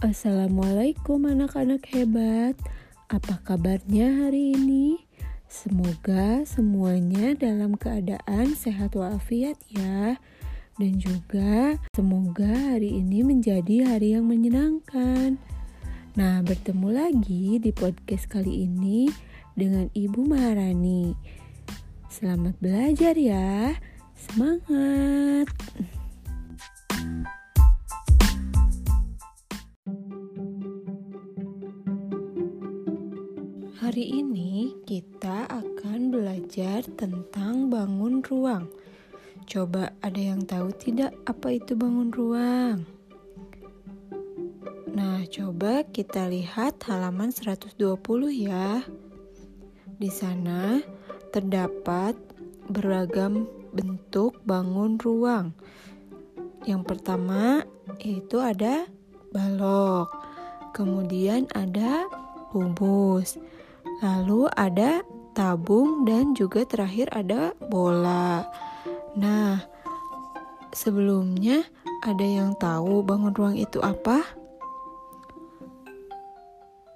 Assalamualaikum anak-anak hebat. Apa kabarnya hari ini? Semoga semuanya dalam keadaan sehat walafiat ya. Dan juga semoga hari ini menjadi hari yang menyenangkan. Nah, bertemu lagi di podcast kali ini dengan Ibu Maharani. Selamat belajar ya. Semangat. Hari ini kita akan belajar tentang bangun ruang. Coba ada yang tahu tidak apa itu bangun ruang? Nah, coba kita lihat halaman 120 ya. Di sana terdapat beragam bentuk bangun ruang. Yang pertama yaitu ada balok. Kemudian ada kubus. Lalu ada tabung dan juga terakhir ada bola. Nah, sebelumnya ada yang tahu bangun ruang itu apa?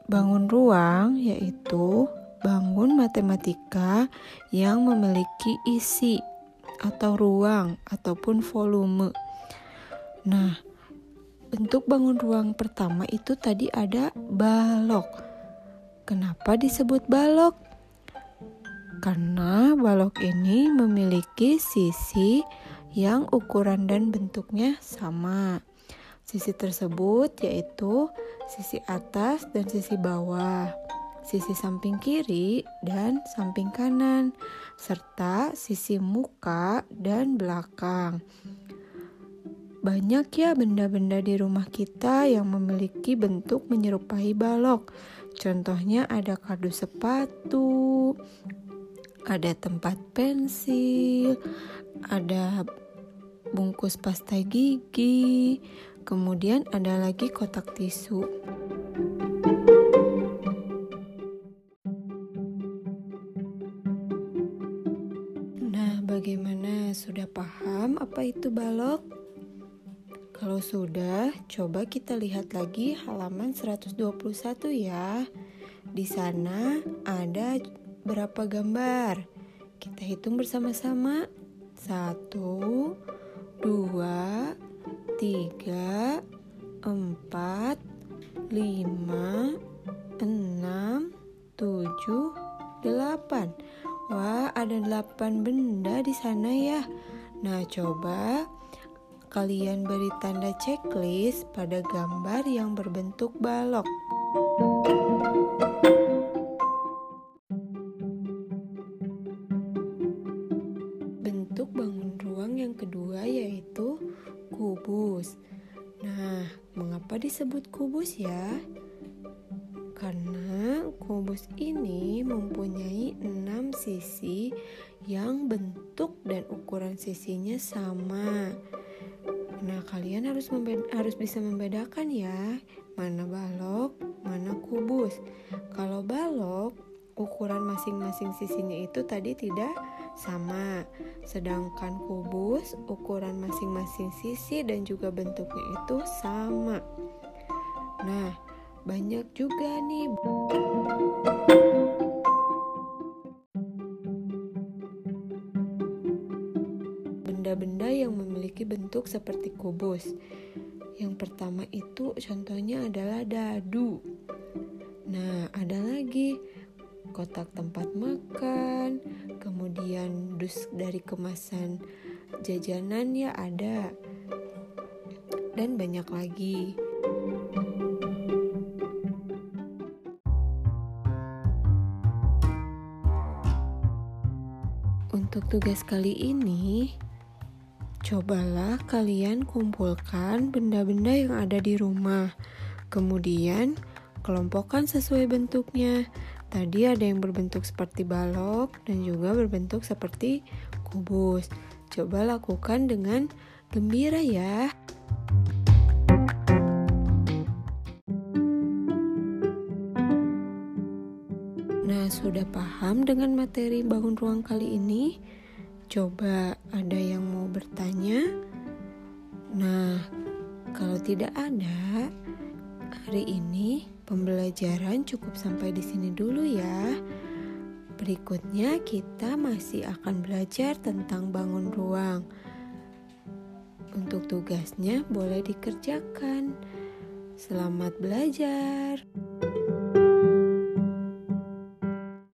Bangun ruang yaitu bangun matematika yang memiliki isi atau ruang ataupun volume. Nah, bentuk bangun ruang pertama itu tadi ada balok. Kenapa disebut balok? Karena balok ini memiliki sisi yang ukuran dan bentuknya sama. Sisi tersebut yaitu sisi atas dan sisi bawah, sisi samping kiri dan samping kanan, serta sisi muka dan belakang. Banyak ya benda-benda di rumah kita yang memiliki bentuk menyerupai balok. Contohnya ada kardus sepatu, ada tempat pensil, ada bungkus pasta gigi, kemudian ada lagi kotak tisu. Nah, bagaimana? Sudah paham apa itu balok? Kalau sudah, coba kita lihat lagi halaman 121 ya. Di sana ada berapa gambar? Kita hitung bersama-sama. Satu, dua, tiga, empat, lima, enam, tujuh, delapan. Wah, ada delapan benda di sana ya. Nah, coba kalian beri tanda checklist pada gambar yang berbentuk balok. Bentuk bangun ruang yang kedua yaitu kubus. Nah, mengapa disebut kubus ya? Karena kubus ini mempunyai enam sisi yang bentuk dan ukuran sisinya sama. Nah, kalian harus harus bisa membedakan ya, mana balok, mana kubus. Kalau balok, ukuran masing-masing sisinya itu tadi tidak sama. Sedangkan kubus, ukuran masing-masing sisi dan juga bentuknya itu sama. Nah, banyak juga nih bentuk seperti kubus. Yang pertama itu contohnya adalah dadu. Nah, ada lagi kotak tempat makan, kemudian dus dari kemasan jajanan ya ada. Dan banyak lagi. Untuk tugas kali ini, Cobalah kalian kumpulkan benda-benda yang ada di rumah. Kemudian, kelompokkan sesuai bentuknya. Tadi ada yang berbentuk seperti balok dan juga berbentuk seperti kubus. Coba lakukan dengan gembira ya. Nah, sudah paham dengan materi bangun ruang kali ini? Coba ada yang mau bertanya? Nah, kalau tidak ada, Hari ini pembelajaran cukup sampai di sini dulu ya. Berikutnya kita masih akan belajar tentang bangun ruang. Untuk tugasnya boleh dikerjakan. Selamat belajar.